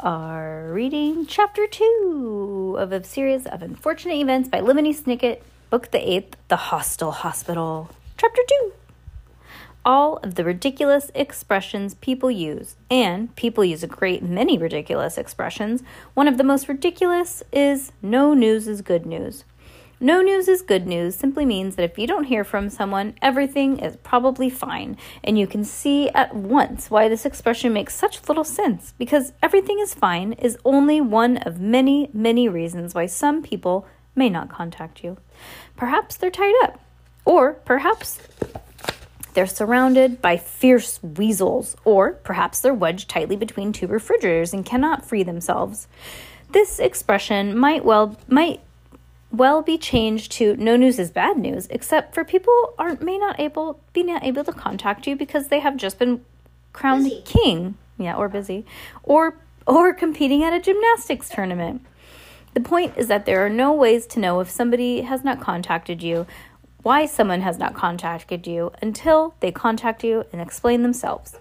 Are reading chapter two of a series of unfortunate events by Lemony Snicket, book the eighth, The Hostile Hospital. Chapter two. All of the ridiculous expressions people use, and people use a great many ridiculous expressions. One of the most ridiculous is no news is good news. No news is good news simply means that if you don't hear from someone, everything is probably fine. And you can see at once why this expression makes such little sense because everything is fine is only one of many, many reasons why some people may not contact you. Perhaps they're tied up, or perhaps they're surrounded by fierce weasels, or perhaps they're wedged tightly between two refrigerators and cannot free themselves. This expression might well might well be changed to no news is bad news, except for people aren't may not able be not able to contact you because they have just been crowned Busy. king. Yeah, or busy. Or or competing at a gymnastics tournament. The point is that there are no ways to know if somebody has not contacted you, why someone has not contacted you until they contact you and explain themselves.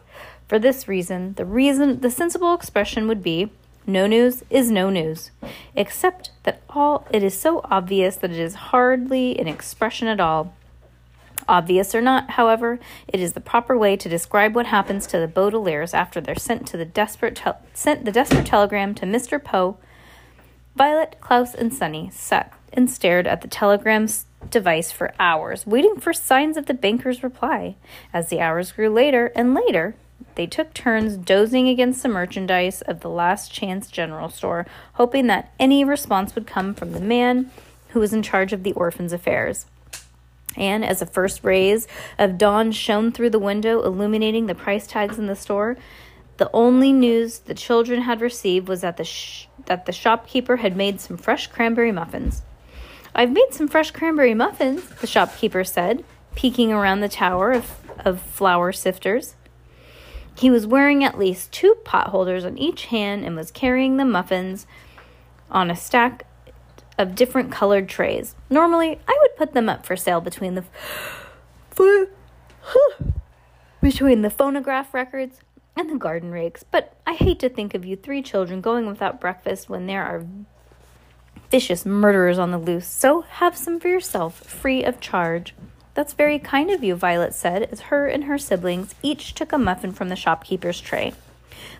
For this reason, the reason the sensible expression would be no news is no news, except that all it is so obvious that it is hardly an expression at all. Obvious or not, however, it is the proper way to describe what happens to the Baudelaires after they're sent to the desperate tel- sent the desperate telegram to Mr. Poe. Violet, Klaus, and Sunny sat and stared at the telegram's device for hours, waiting for signs of the banker's reply. As the hours grew later and later, they took turns dozing against the merchandise of the last chance general store, hoping that any response would come from the man who was in charge of the orphan's affairs. And as the first rays of dawn shone through the window, illuminating the price tags in the store, the only news the children had received was that the sh- that the shopkeeper had made some fresh cranberry muffins. I've made some fresh cranberry muffins, the shopkeeper said, peeking around the tower of, of flour sifters. He was wearing at least two pot holders on each hand and was carrying the muffins on a stack of different colored trays. Normally, I would put them up for sale between the between the phonograph records and the garden rakes, but I hate to think of you three children going without breakfast when there are vicious murderers on the loose. So have some for yourself, free of charge. That's very kind of you, Violet said, as her and her siblings each took a muffin from the shopkeeper's tray.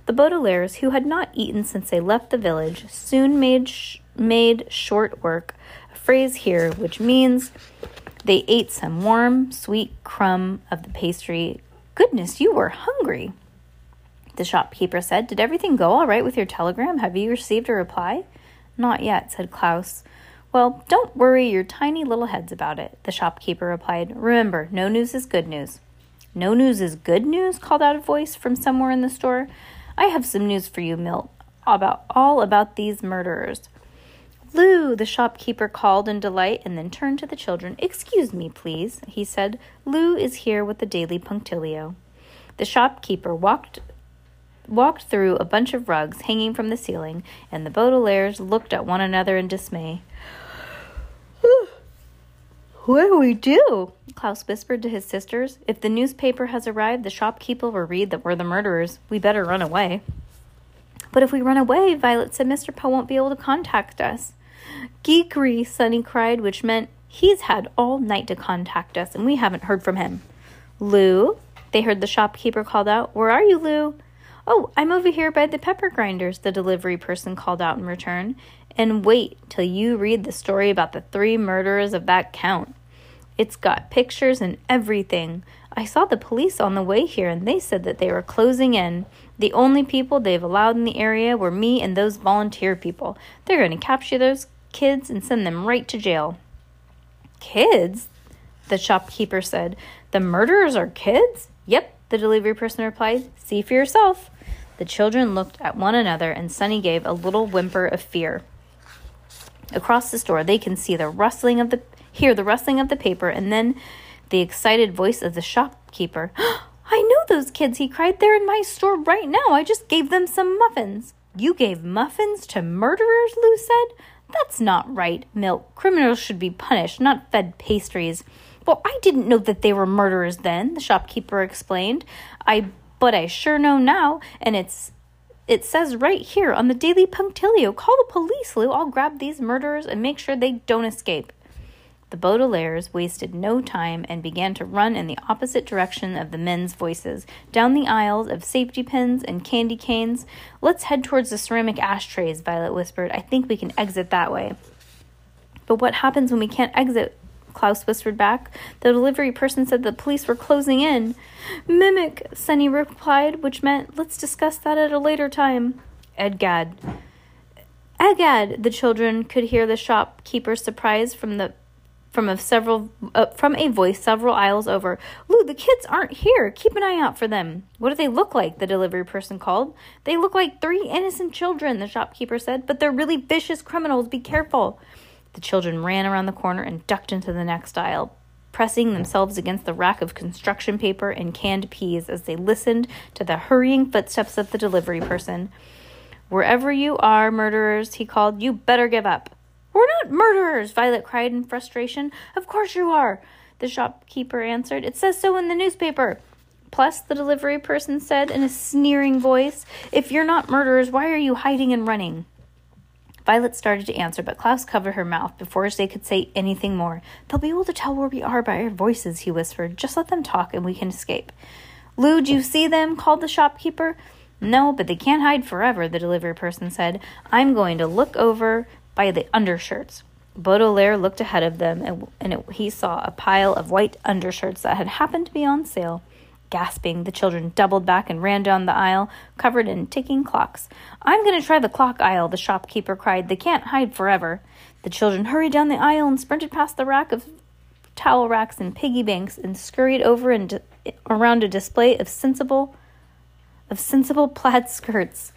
The Baudelaires, who had not eaten since they left the village, soon made sh- made short work, a phrase here which means they ate some warm, sweet crumb of the pastry. Goodness, you were hungry. The shopkeeper said, Did everything go all right with your telegram? Have you received a reply? Not yet, said Klaus. Well, don't worry your tiny little heads about it, the shopkeeper replied. Remember, no news is good news. No news is good news? called out a voice from somewhere in the store. I have some news for you, Milt, about all about these murderers. Lou, the shopkeeper called in delight and then turned to the children. Excuse me, please, he said. Lou is here with the Daily Punctilio. The shopkeeper walked walked through a bunch of rugs hanging from the ceiling, and the Baudelaires looked at one another in dismay. What do we do? Klaus whispered to his sisters. If the newspaper has arrived, the shopkeeper will read that we're the murderers. We better run away. But if we run away, Violet said Mr. Poe won't be able to contact us. Geekery, Sunny cried, which meant he's had all night to contact us, and we haven't heard from him. Lou, they heard the shopkeeper called out. Where are you, Lou? Oh, I'm over here by the pepper grinders, the delivery person called out in return. And wait till you read the story about the three murderers of that count. It's got pictures and everything. I saw the police on the way here and they said that they were closing in. The only people they've allowed in the area were me and those volunteer people. They're going to capture those kids and send them right to jail. Kids? The shopkeeper said. The murderers are kids? Yep, the delivery person replied. See for yourself. The children looked at one another, and Sunny gave a little whimper of fear. Across the store, they can see the rustling of the hear the rustling of the paper, and then the excited voice of the shopkeeper. I know those kids, he cried. They're in my store right now. I just gave them some muffins. You gave muffins to murderers, Lou said. That's not right, Milt. Criminals should be punished, not fed pastries. Well, I didn't know that they were murderers then, the shopkeeper explained. I but I sure know now, and it's it says right here on the Daily Punctilio. Call the police, Lou. I'll grab these murderers and make sure they don't escape. The Baudelaires wasted no time and began to run in the opposite direction of the men's voices, down the aisles of safety pins and candy canes. Let's head towards the ceramic ashtrays, Violet whispered. I think we can exit that way. But what happens when we can't exit? Klaus whispered back. The delivery person said the police were closing in. Mimic, Sunny replied, which meant let's discuss that at a later time. Edgad. Egad, the children could hear the shopkeeper's surprise from the from a several uh, from a voice several aisles over. Lou, the kids aren't here. Keep an eye out for them. What do they look like? The delivery person called. They look like three innocent children, the shopkeeper said, but they're really vicious criminals. Be careful. The children ran around the corner and ducked into the next aisle, pressing themselves against the rack of construction paper and canned peas as they listened to the hurrying footsteps of the delivery person. Wherever you are, murderers, he called, you better give up. We're not murderers, Violet cried in frustration. Of course you are, the shopkeeper answered. It says so in the newspaper. Plus, the delivery person said in a sneering voice, If you're not murderers, why are you hiding and running? Violet started to answer, but Klaus covered her mouth before they could say anything more. They'll be able to tell where we are by our voices, he whispered. Just let them talk and we can escape. Lou, do you see them? called the shopkeeper. No, but they can't hide forever, the delivery person said. I'm going to look over by the undershirts. Baudelaire looked ahead of them, and, and it, he saw a pile of white undershirts that had happened to be on sale. Gasping, the children doubled back and ran down the aisle, covered in ticking clocks. I'm going to try the clock aisle, the shopkeeper cried. They can't hide forever. The children hurried down the aisle and sprinted past the rack of towel racks and piggy banks and scurried over and around a display of sensible of sensible plaid skirts.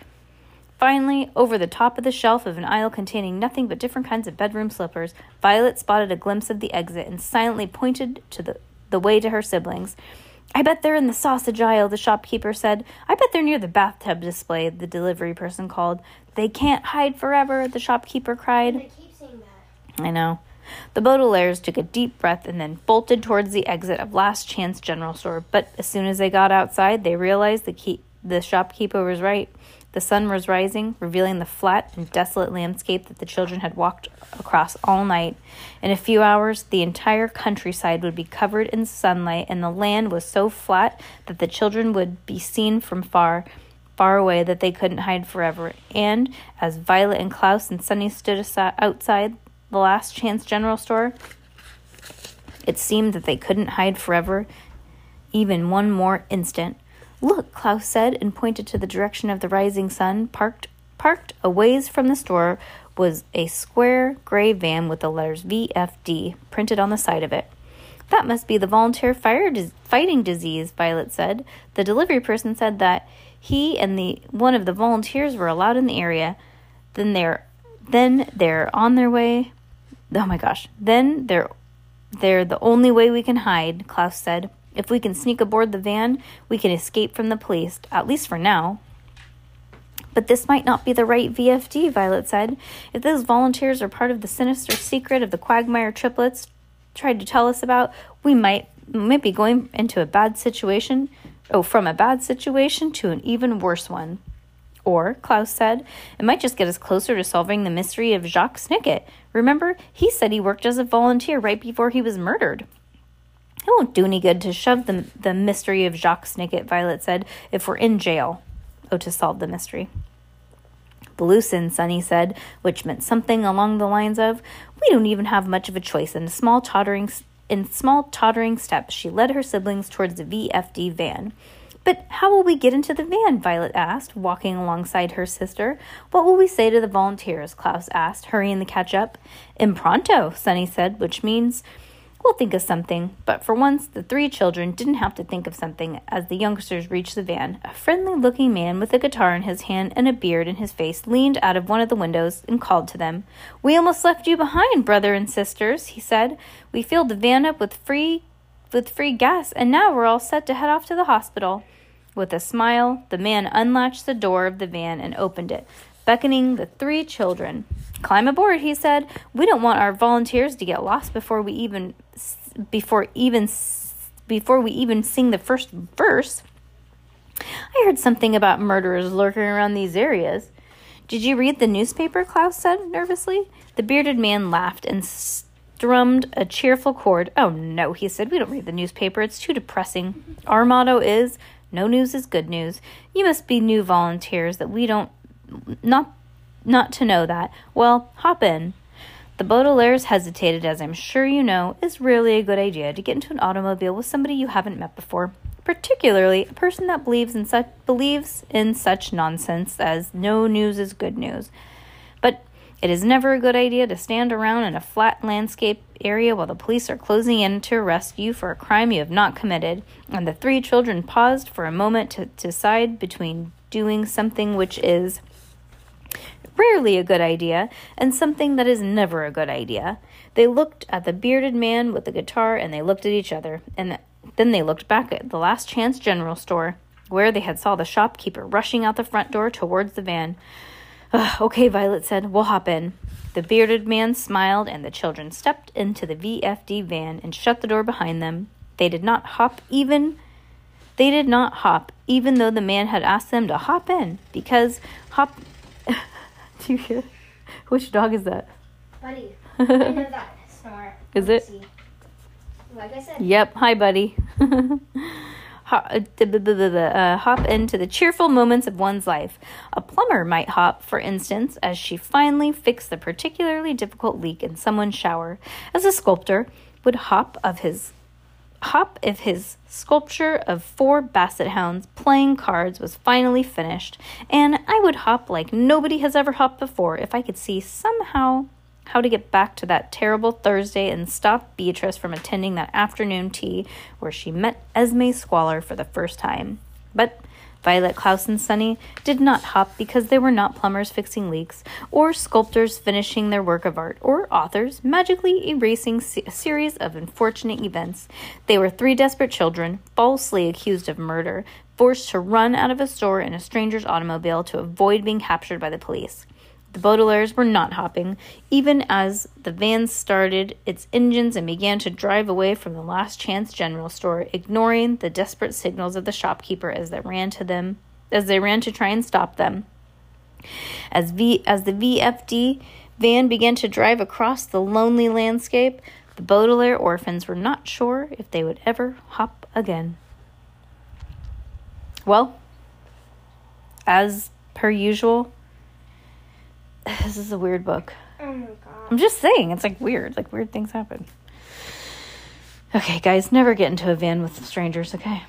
Finally, over the top of the shelf of an aisle containing nothing but different kinds of bedroom slippers, Violet spotted a glimpse of the exit and silently pointed to the, the way to her siblings. I bet they're in the sausage aisle, the shopkeeper said. I bet they're near the bathtub display, the delivery person called. They can't hide forever, the shopkeeper cried. They keep saying that. I know. The Baudelaires took a deep breath and then bolted towards the exit of Last Chance General Store. But as soon as they got outside, they realized the, key- the shopkeeper was right. The sun was rising, revealing the flat and desolate landscape that the children had walked across all night. In a few hours, the entire countryside would be covered in sunlight, and the land was so flat that the children would be seen from far, far away that they couldn't hide forever. And as Violet and Klaus and Sunny stood outside the last chance general store, it seemed that they couldn't hide forever, even one more instant. Look, Klaus said, and pointed to the direction of the rising sun. Parked, parked a ways from the store was a square gray van with the letters VFD printed on the side of it. That must be the volunteer fire fighting disease, Violet said. The delivery person said that he and the one of the volunteers were allowed in the area. Then they're then they're on their way. Oh my gosh. Then they're they're the only way we can hide, Klaus said. If we can sneak aboard the van, we can escape from the police, at least for now. But this might not be the right VFD, Violet said. If those volunteers are part of the sinister secret of the Quagmire triplets tried to tell us about, we might might be going into a bad situation. Oh, from a bad situation to an even worse one. Or, Klaus said, it might just get us closer to solving the mystery of Jacques Snicket. Remember, he said he worked as a volunteer right before he was murdered. It won't do any good to shove the, the mystery of Jacques Snicket, Violet said, if we're in jail. Oh, to solve the mystery. Blusin, Sunny said, which meant something along the lines of, We don't even have much of a choice. In small tottering in small tottering steps, she led her siblings towards the VFD van. But how will we get into the van? Violet asked, walking alongside her sister. What will we say to the volunteers? Klaus asked, hurrying to catch up. Impronto, Sunny said, which means We'll think of something. But for once, the three children didn't have to think of something as the youngsters reached the van. A friendly looking man with a guitar in his hand and a beard in his face leaned out of one of the windows and called to them. We almost left you behind, brother and sisters, he said. We filled the van up with free with free gas, and now we're all set to head off to the hospital. With a smile, the man unlatched the door of the van and opened it, beckoning the three children. Climb aboard, he said. We don't want our volunteers to get lost before we even before even before we even sing the first verse. I heard something about murderers lurking around these areas. Did you read the newspaper? Klaus said nervously. The bearded man laughed and strummed a cheerful chord. Oh no, he said. We don't read the newspaper. It's too depressing. Our motto is no news is good news. You must be new volunteers that we don't not not to know that. Well, hop in. The Baudelaires hesitated, as I'm sure you know, is really a good idea to get into an automobile with somebody you haven't met before, particularly a person that believes in such believes in such nonsense as no news is good news. But it is never a good idea to stand around in a flat landscape area while the police are closing in to arrest you for a crime you have not committed. And the three children paused for a moment to decide between doing something which is rarely a good idea and something that is never a good idea. They looked at the bearded man with the guitar and they looked at each other and then they looked back at the last chance general store where they had saw the shopkeeper rushing out the front door towards the van. okay, Violet said, we'll hop in. The bearded man smiled and the children stepped into the VFD van and shut the door behind them. They did not hop even they did not hop even though the man had asked them to hop in because hop Do you hear? Which dog is that? Buddy. I know that snore. Is it? Like I said. Yep. Hi, buddy. Uh, uh, hop into the cheerful moments of one's life. A plumber might hop, for instance, as she finally fixed the particularly difficult leak in someone's shower. As a sculptor would hop of his hop if his sculpture of four basset hounds playing cards was finally finished, and I would hop like nobody has ever hopped before if I could see somehow how to get back to that terrible Thursday and stop Beatrice from attending that afternoon tea where she met Esme Squalor for the first time. But Violet Klaus and Sunny did not hop because they were not plumbers fixing leaks, or sculptors finishing their work of art, or authors magically erasing a series of unfortunate events. They were three desperate children, falsely accused of murder, forced to run out of a store in a stranger's automobile to avoid being captured by the police. The Baudelaires were not hopping, even as the van started its engines and began to drive away from the last chance general store, ignoring the desperate signals of the shopkeeper as they ran to them as they ran to try and stop them. As V as the VFD van began to drive across the lonely landscape, the Baudelaire orphans were not sure if they would ever hop again. Well, as per usual, this is a weird book. Oh my god. I'm just saying, it's like weird. Like weird things happen. Okay, guys, never get into a van with strangers, okay?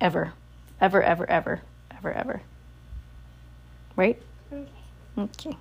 Ever. Ever, ever, ever, ever, ever. Right? Okay. Okay.